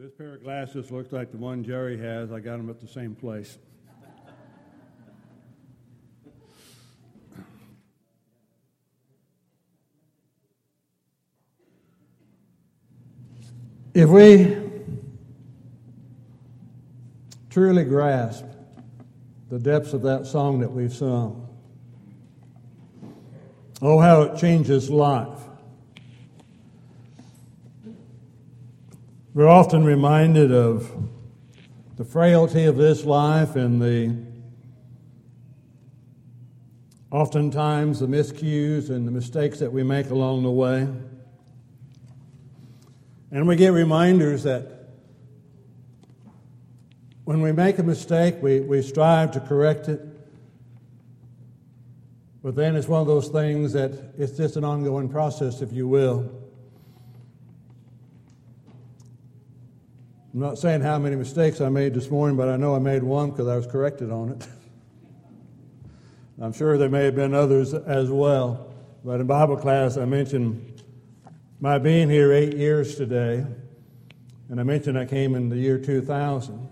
This pair of glasses looks like the one Jerry has. I got them at the same place. If we truly grasp the depths of that song that we've sung, oh, how it changes life. We're often reminded of the frailty of this life and the oftentimes the miscues and the mistakes that we make along the way. And we get reminders that when we make a mistake, we, we strive to correct it. But then it's one of those things that it's just an ongoing process, if you will. I'm not saying how many mistakes I made this morning, but I know I made one because I was corrected on it. I'm sure there may have been others as well. But in Bible class, I mentioned my being here eight years today, and I mentioned I came in the year 2000.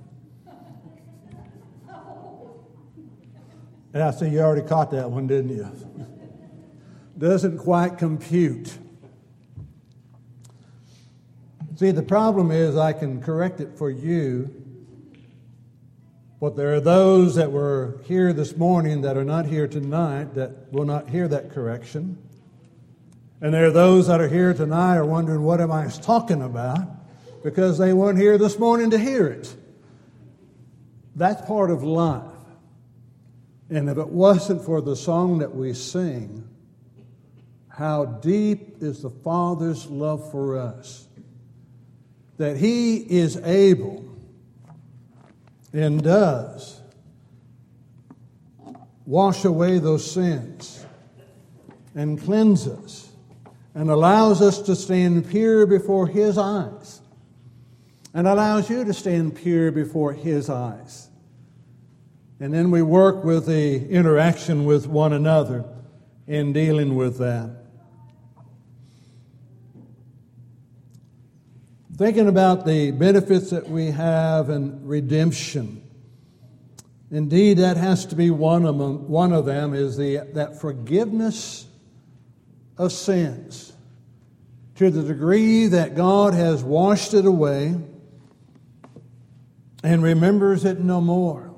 And I see you already caught that one, didn't you? Doesn't quite compute. See, the problem is I can correct it for you, but there are those that were here this morning that are not here tonight that will not hear that correction. And there are those that are here tonight are wondering, what am I talking about? Because they weren't here this morning to hear it. That's part of life. And if it wasn't for the song that we sing, how deep is the Father's love for us, that He is able and does wash away those sins and cleanse us and allows us to stand pure before His eyes and allows you to stand pure before His eyes. And then we work with the interaction with one another in dealing with that. Thinking about the benefits that we have in redemption. Indeed, that has to be one of them, one of them is the, that forgiveness of sins to the degree that God has washed it away and remembers it no more.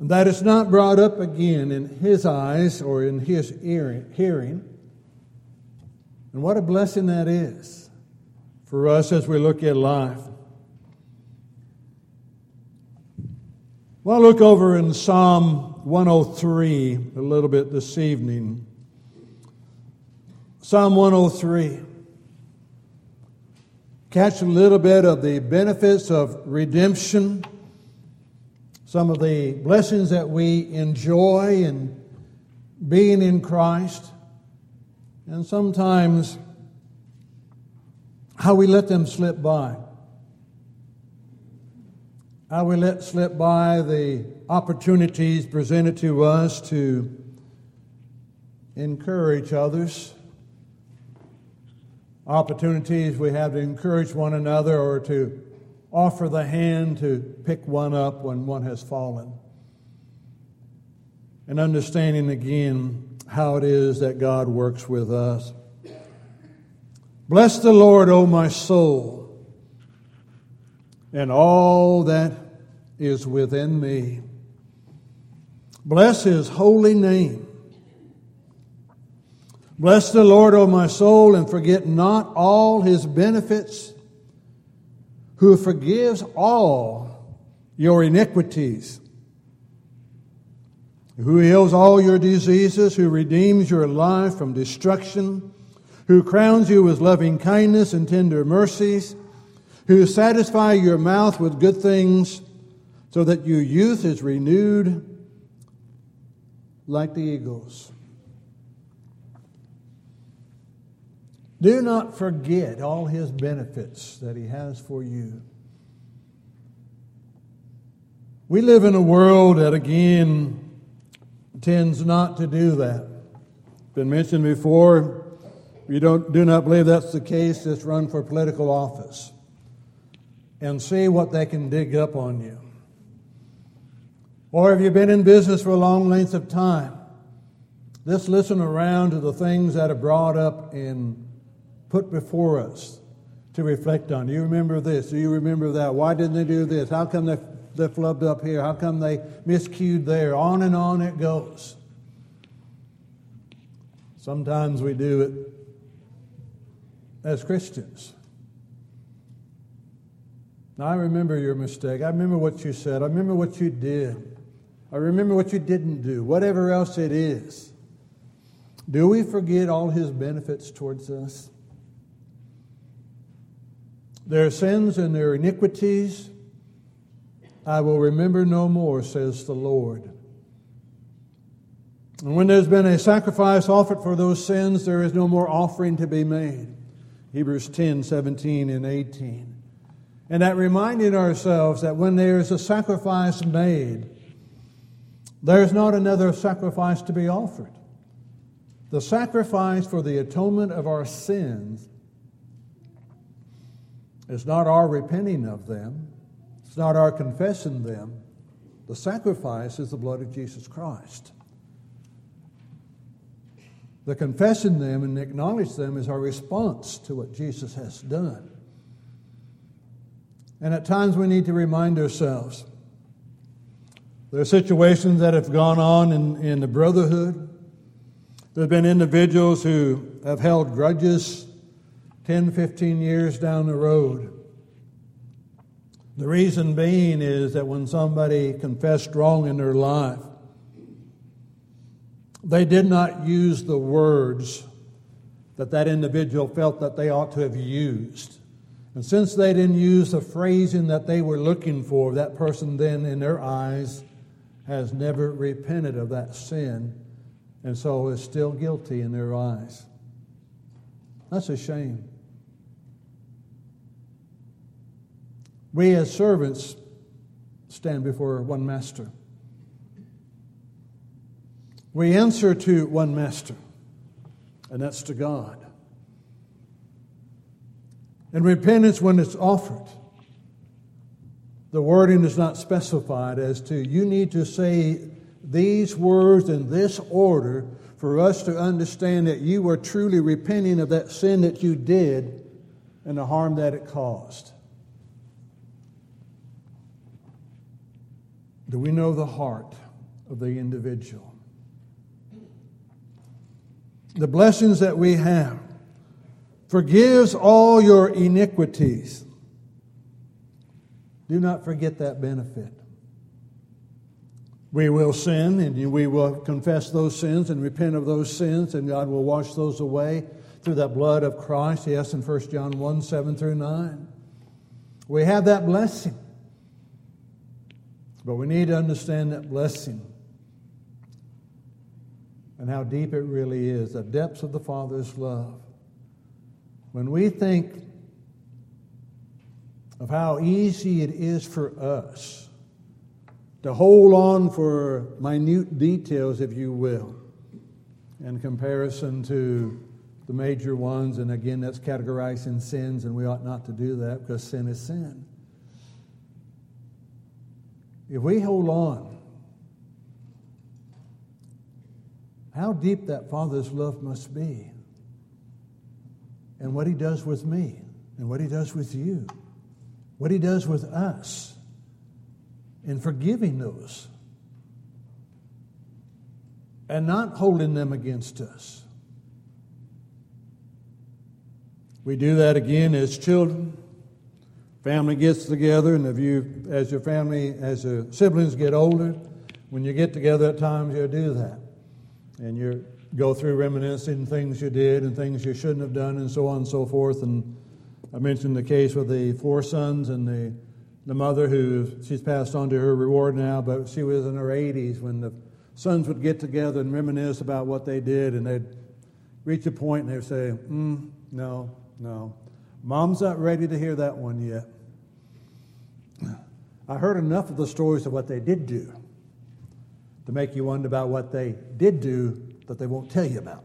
And that it's not brought up again in His eyes or in His hearing. And what a blessing that is for us as we look at life. Well, look over in Psalm 103 a little bit this evening. Psalm 103. Catch a little bit of the benefits of redemption, some of the blessings that we enjoy in being in Christ, and sometimes how we let them slip by. How we let slip by the opportunities presented to us to encourage others opportunities we have to encourage one another or to offer the hand to pick one up when one has fallen. And understanding again how it is that God works with us. Bless the Lord, O my soul, and all that is within me. Bless his holy name. Bless the Lord, O my soul, and forget not all his benefits, who forgives all your iniquities, who heals all your diseases, who redeems your life from destruction, who crowns you with loving kindness and tender mercies, who satisfy your mouth with good things, so that your youth is renewed like the eagles. Do not forget all his benefits that he has for you. We live in a world that, again, tends not to do that. Been mentioned before, If you don't, do not believe that's the case, just run for political office and see what they can dig up on you. Or if you've been in business for a long length of time, just listen around to the things that are brought up and put before us to reflect on. Do you remember this? Do you remember that? Why didn't they do this? How come they, they flubbed up here? How come they miscued there? On and on it goes. Sometimes we do it as Christians. Now, I remember your mistake. I remember what you said. I remember what you did. I remember what you didn't do, whatever else it is. Do we forget all his benefits towards us? Their sins and their iniquities I will remember no more, says the Lord. And when there's been a sacrifice offered for those sins, there is no more offering to be made. Hebrews 10 17 and 18. And that reminding ourselves that when there is a sacrifice made, there's not another sacrifice to be offered. The sacrifice for the atonement of our sins is not our repenting of them, it's not our confessing them. The sacrifice is the blood of Jesus Christ. The confessing them and acknowledge them is our response to what Jesus has done. And at times we need to remind ourselves there are situations that have gone on in, in the brotherhood. There have been individuals who have held grudges 10, 15 years down the road. The reason being is that when somebody confessed wrong in their life, they did not use the words that that individual felt that they ought to have used. And since they didn't use the phrasing that they were looking for, that person then, in their eyes, has never repented of that sin and so is still guilty in their eyes. That's a shame. We as servants stand before one master. We answer to one master, and that's to God. And repentance, when it's offered, the wording is not specified as to you need to say these words in this order for us to understand that you were truly repenting of that sin that you did and the harm that it caused. Do we know the heart of the individual? The blessings that we have forgives all your iniquities. Do not forget that benefit. We will sin and we will confess those sins and repent of those sins, and God will wash those away through that blood of Christ. Yes, in 1 John 1 7 through 9. We have that blessing. But we need to understand that blessing and how deep it really is, the depths of the Father's love. When we think of how easy it is for us to hold on for minute details, if you will, in comparison to the major ones, and again, that's categorizing sins, and we ought not to do that because sin is sin. If we hold on, how deep that Father's love must be and what he does with me and what he does with you, what he does with us in forgiving those and not holding them against us. We do that again as children. Family gets together, and if you, as your family, as your siblings get older, when you get together at times, you'll do that. And you're go through reminiscing things you did and things you shouldn't have done and so on and so forth. And I mentioned the case with the four sons and the, the mother who she's passed on to her reward now, but she was in her 80s when the sons would get together and reminisce about what they did and they'd reach a point and they'd say, mm, no, no. Mom's not ready to hear that one yet. I heard enough of the stories of what they did do to make you wonder about what they did do that they won't tell you about.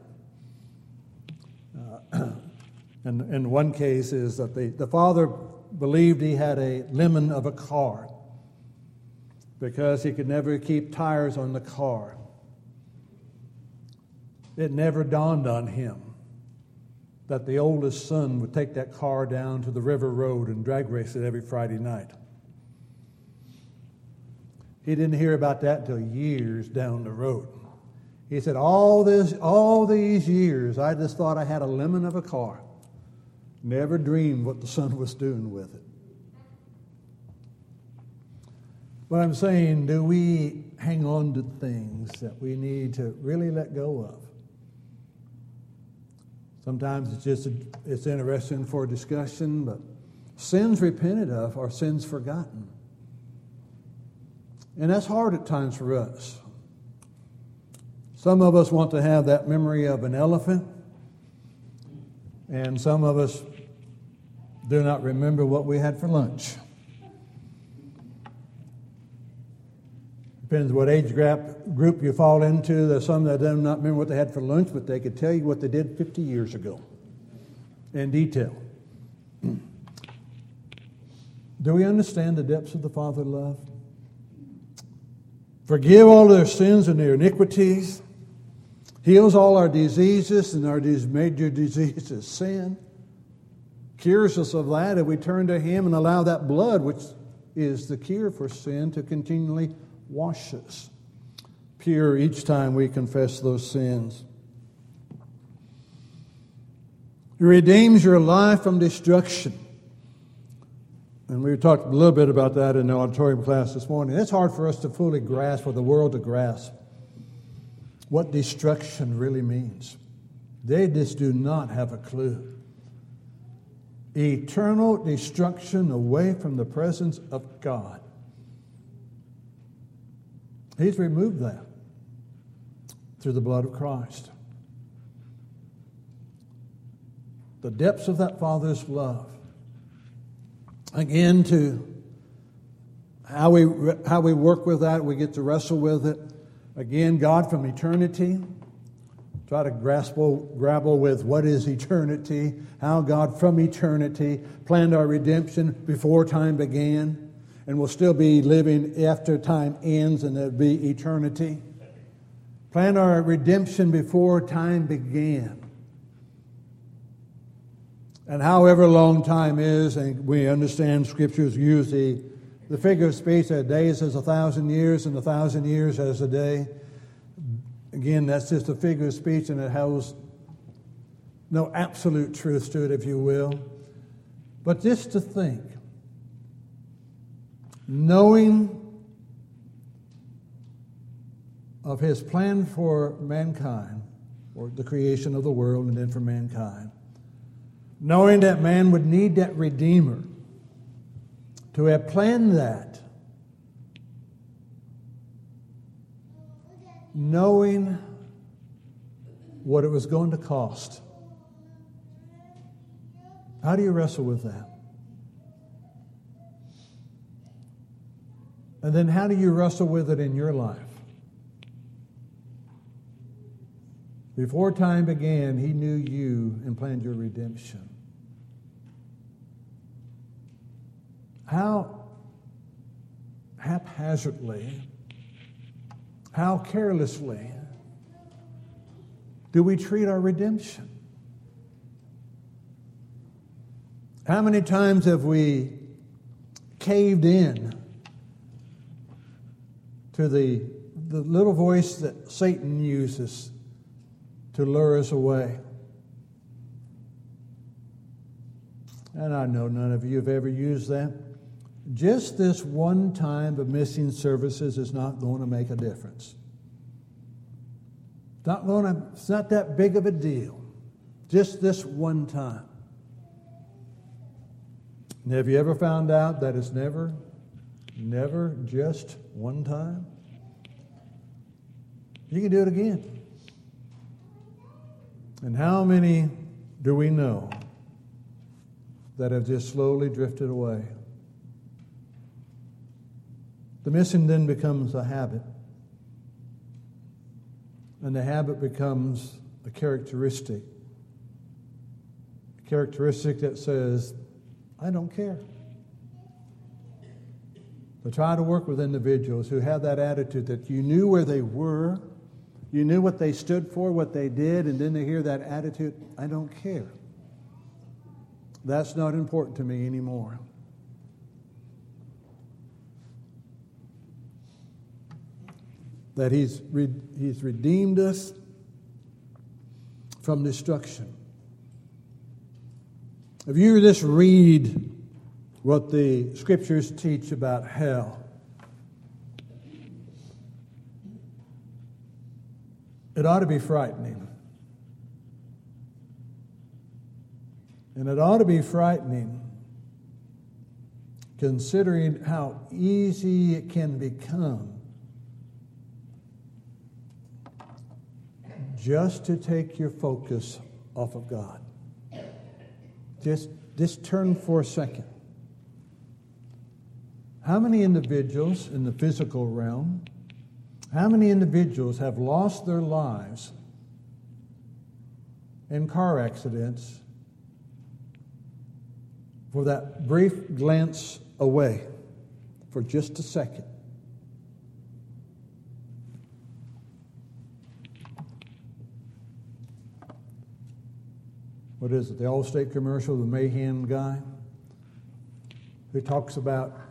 Uh, And in one case is that the, the father believed he had a lemon of a car because he could never keep tires on the car. It never dawned on him that the oldest son would take that car down to the river road and drag race it every Friday night. He didn't hear about that until years down the road. He said, all, this, all these years, I just thought I had a lemon of a car. Never dreamed what the son was doing with it. But I'm saying, do we hang on to things that we need to really let go of? Sometimes it's just it's interesting for discussion, but sins repented of are sins forgotten. And that's hard at times for us. Some of us want to have that memory of an elephant, and some of us do not remember what we had for lunch. Depends what age group you fall into. There's some that do not remember what they had for lunch, but they could tell you what they did 50 years ago in detail. Do we understand the depths of the Father love? Forgive all their sins and their iniquities. Heals all our diseases and our major diseases, sin. Cures us of that if we turn to Him and allow that blood, which is the cure for sin, to continually wash us pure each time we confess those sins. He redeems your life from destruction. And we talked a little bit about that in the auditorium class this morning. It's hard for us to fully grasp, or the world to grasp, what destruction really means. They just do not have a clue. Eternal destruction away from the presence of God. He's removed that through the blood of Christ. The depths of that Father's love. Again, to how we, how we work with that, we get to wrestle with it. Again, God from eternity. Try to grapple, grapple with what is eternity, how God from eternity planned our redemption before time began and we'll still be living after time ends and there'll be eternity. Plan our redemption before time began. And however long time is, and we understand scriptures use the, the figure of speech that days as a thousand years and a thousand years as a day. Again, that's just a figure of speech and it has no absolute truth to it, if you will. But just to think knowing of his plan for mankind, or the creation of the world and then for mankind, knowing that man would need that Redeemer, to have planned that, knowing what it was going to cost. How do you wrestle with that? And then how do you wrestle with it in your life? Before time began, he knew you and planned your redemption. How haphazardly, how carelessly do we treat our redemption? How many times have we caved in to the, the little voice that Satan uses to lure us away. And I know none of you have ever used that. Just this one time of missing services is not going to make a difference. It's not, going to, it's not that big of a deal. Just this one time. And have you ever found out that it's never Never just one time. You can do it again. And how many do we know that have just slowly drifted away? The missing then becomes a habit. And the habit becomes a characteristic. characteristic that says, I don't care. To try to work with individuals who have that attitude that you knew where they were, you knew what they stood for, what they did, and then they hear that attitude, I don't care. That's not important to me anymore. That he's, re- he's redeemed us from destruction. If you just read what the scriptures teach about hell. It ought to be frightening. And it ought to be frightening considering how easy it can become just to take your focus off of God. Just, just turn for a second. How many individuals in the physical realm, how many individuals have lost their lives in car accidents for that brief glance away for just a second? What is it? The Allstate commercial, the Mayhem guy, who talks about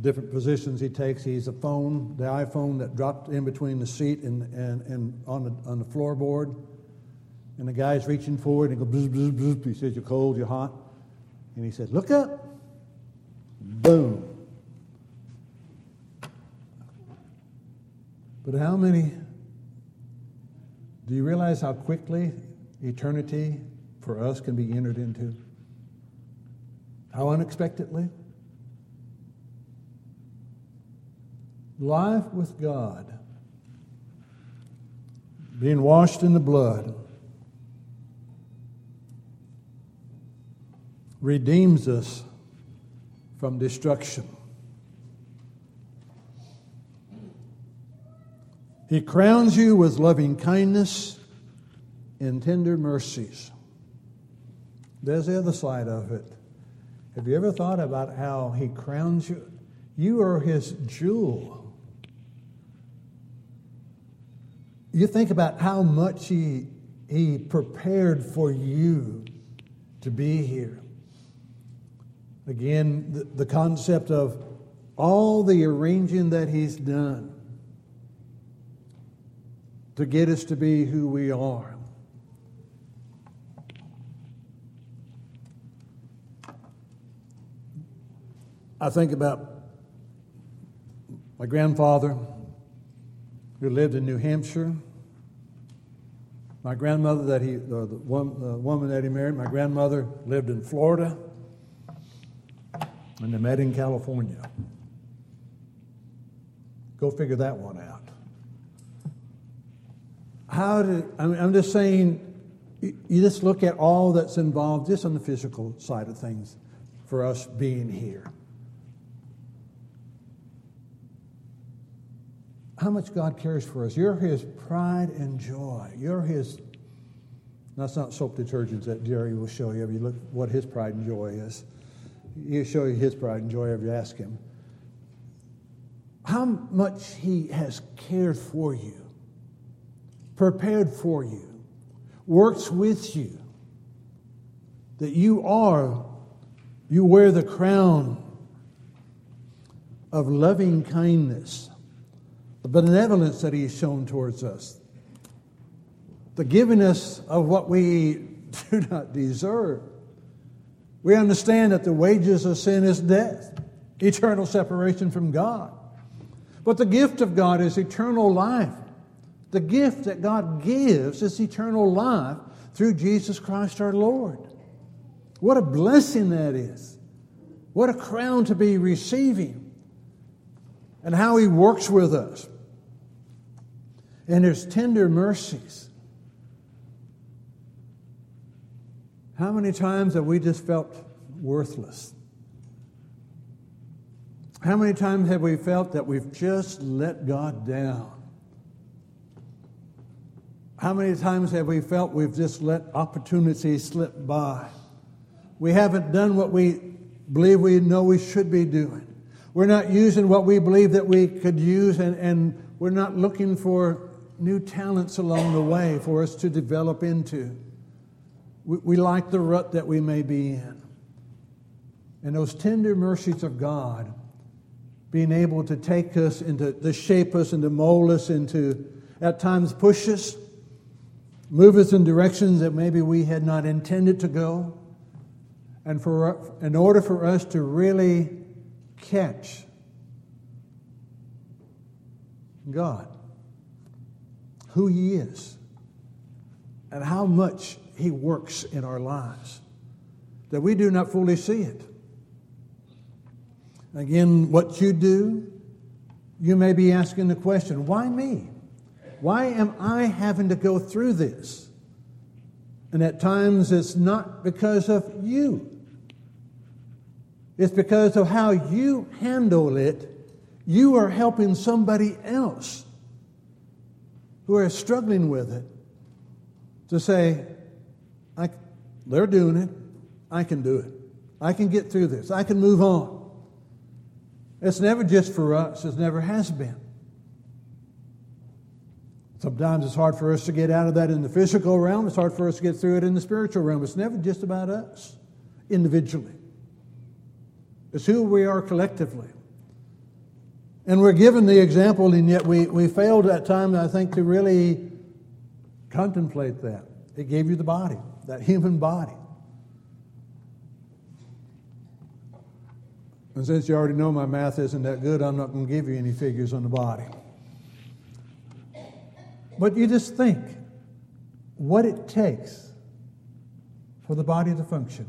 different positions he takes. He's a phone, the iPhone that dropped in between the seat and, and, and on, the, on the floorboard. And the guy's reaching forward and he goes, bzz, bzz, bzz. he says, You're cold, you're hot. And he said, Look up. Boom. But how many, do you realize how quickly eternity for us can be entered into? How unexpectedly? Life with God, being washed in the blood, redeems us from destruction. He crowns you with loving kindness and tender mercies. There's the other side of it. Have you ever thought about how He crowns you? You are His jewel. You think about how much he, he prepared for you to be here. Again, the, the concept of all the arranging that he's done to get us to be who we are. I think about my grandfather who lived in New Hampshire. My grandmother, that he, the, the, one, the woman that he married, my grandmother lived in Florida, and they met in California. Go figure that one out. How did, I mean, I'm just saying, you just look at all that's involved just on the physical side of things for us being here. How much God cares for us. You're His pride and joy. You're His. That's not soap detergents that Jerry will show you if you look what His pride and joy is. He'll show you His pride and joy if you ask Him. How much He has cared for you, prepared for you, works with you, that you are, you wear the crown of loving kindness the benevolence that He has shown towards us, the giving us of what we do not deserve. We understand that the wages of sin is death, eternal separation from God. But the gift of God is eternal life. The gift that God gives is eternal life through Jesus Christ our Lord. What a blessing that is. What a crown to be receiving. And how He works with us and His tender mercies. How many times have we just felt worthless? How many times have we felt that we've just let God down? How many times have we felt we've just let opportunity slip by We haven't done what we believe we know we should be doing. We're not using what we believe that we could use, and, and we're not looking for new talents along the way for us to develop into. We, we like the rut that we may be in. And those tender mercies of God being able to take us into, to shape us and to mold us into, at times push us, move us in directions that maybe we had not intended to go. And for, in order for us to really catch God, who He is, and how much He works in our lives, that we do not fully see it. Again, what you do, you may be asking the question why me? Why am I having to go through this? And at times it's not because of you. It's because of how you handle it. You are helping somebody else who are struggling with it to say, they're doing it. I can do it. I can get through this. I can move on. It's never just for us, it never has been. Sometimes it's hard for us to get out of that in the physical realm, it's hard for us to get through it in the spiritual realm. It's never just about us individually, it's who we are collectively. And we're given the example, and yet we, we failed at times, I think, to really contemplate that. It gave you the body, that human body. And since you already know my math isn't that good, I'm not going to give you any figures on the body. But you just think what it takes for the body to function.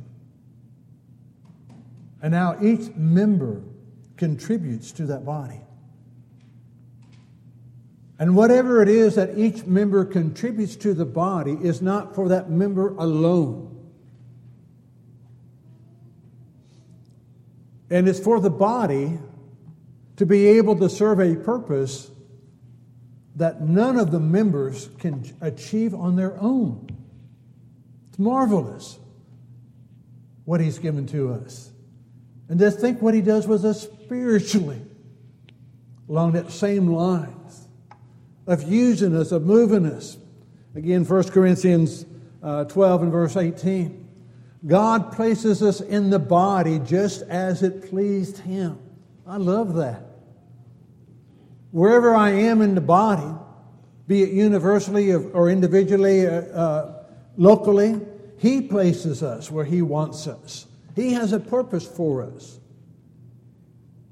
And now each member contributes to that body. And whatever it is that each member contributes to the body is not for that member alone. And it's for the body to be able to serve a purpose that none of the members can achieve on their own. It's marvelous what He's given to us. And just think what He does with us spiritually along that same lines of using us, of moving us. Again, 1 Corinthians uh, 12 and verse 18. God places us in the body just as it pleased Him. I love that. Wherever I am in the body, be it universally or individually, uh, uh, locally, He places us where He wants us. He has a purpose for us.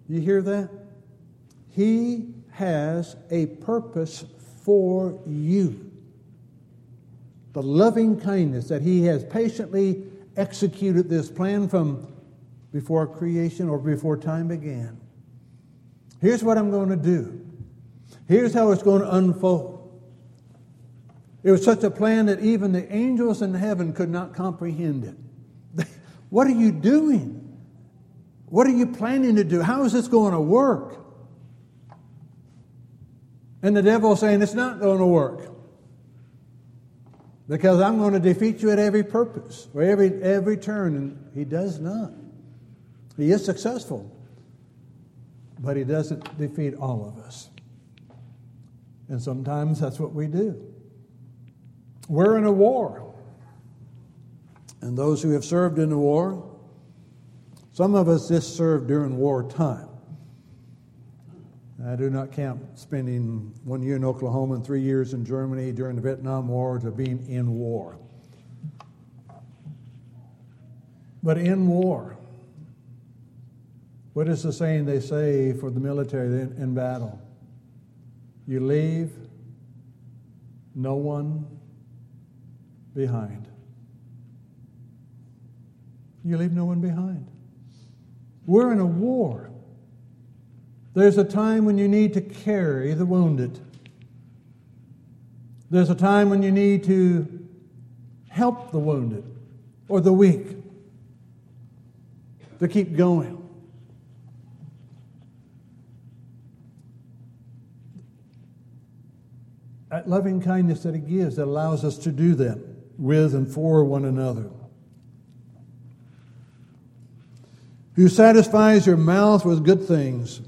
You hear that? He has a purpose for you. The loving kindness that He has patiently executed this plan from before creation or before time began. Here's what I'm going to do. Here's how it's going to unfold. It was such a plan that even the angels in heaven could not comprehend it. what are you doing? What are you planning to do? How is this going to work? And the devil is saying, It's not going to work because I'm going to defeat you at every purpose or every, every turn. And he does not. He is successful, but he doesn't defeat all of us. And sometimes that's what we do. We're in a war. And those who have served in the war, some of us just served during wartime. I do not count spending one year in Oklahoma and three years in Germany during the Vietnam War to being in war. But in war, what is the saying they say for the military in, in battle? You leave no one behind. You leave no one behind. We're in a war. There's a time when you need to carry the wounded. There's a time when you need to help the wounded or the weak to keep going. That loving kindness that He gives that allows us to do that with and for one another. who satisfies your mouth with good things,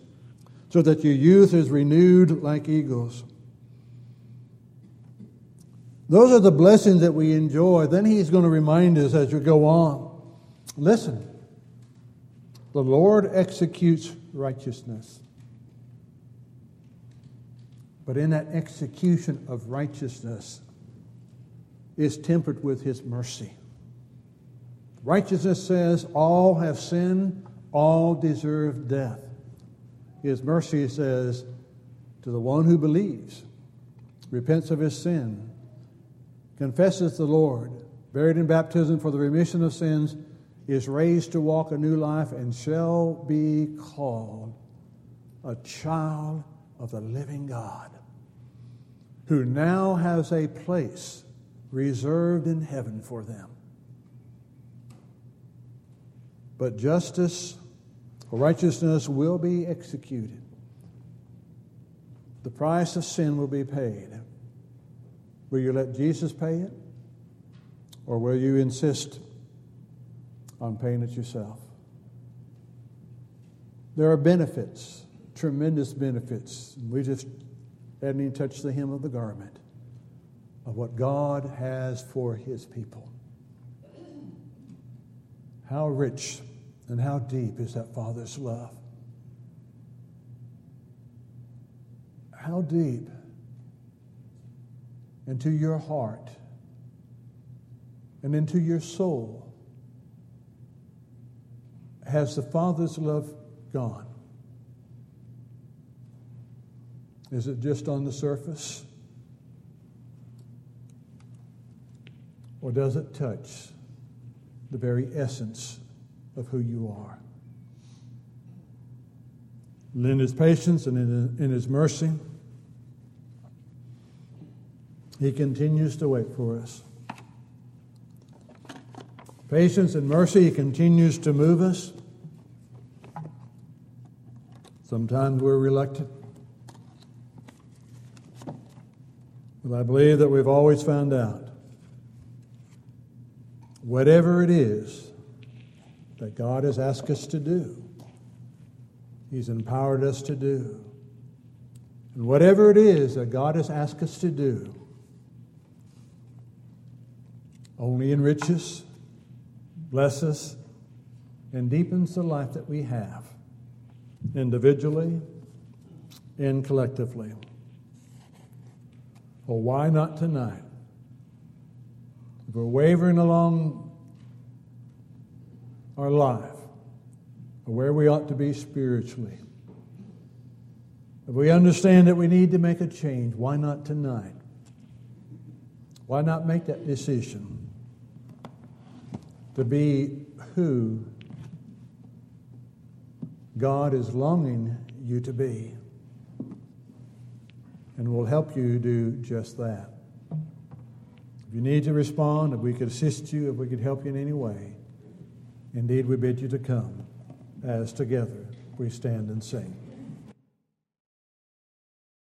so that your youth is renewed like eagles. Those are the blessings that we enjoy. Then he's going to remind us as we go on. Listen, the Lord executes righteousness. But in that execution of righteousness is tempered with his mercy. Righteousness says, All have sinned, all deserve death. His mercy says, To the one who believes, repents of his sin, confesses the Lord, buried in baptism for the remission of sins, is raised to walk a new life, and shall be called a child of the living God, who now has a place reserved in heaven for them. But justice or righteousness will be executed. The price of sin will be paid. Will you let Jesus pay it? Or will you insist on paying it yourself? There are benefits, tremendous benefits. We just hadn't even touched the hem of the garment of what God has for his people. How rich and how deep is that Father's love? How deep into your heart and into your soul has the Father's love gone? Is it just on the surface? Or does it touch the very essence of who you are? And in his patience and in his mercy, he continues to wait for us. Patience and mercy, he continues to move us. Sometimes we're reluctant. But I believe that we've always found out whatever it is that God has asked us to do, He's empowered us to do. And whatever it is that God has asked us to do, only enriches, blesses, and deepens the life that we have, individually and collectively. Well, why not tonight? If we're wavering along our life, or where we ought to be spiritually, if we understand that we need to make a change, why not tonight? Why not make that decision to be who God is longing you to be? And we'll help you do just that. If you need to respond, if we could assist you, if we could help you in any way, indeed we bid you to come as together we stand and sing.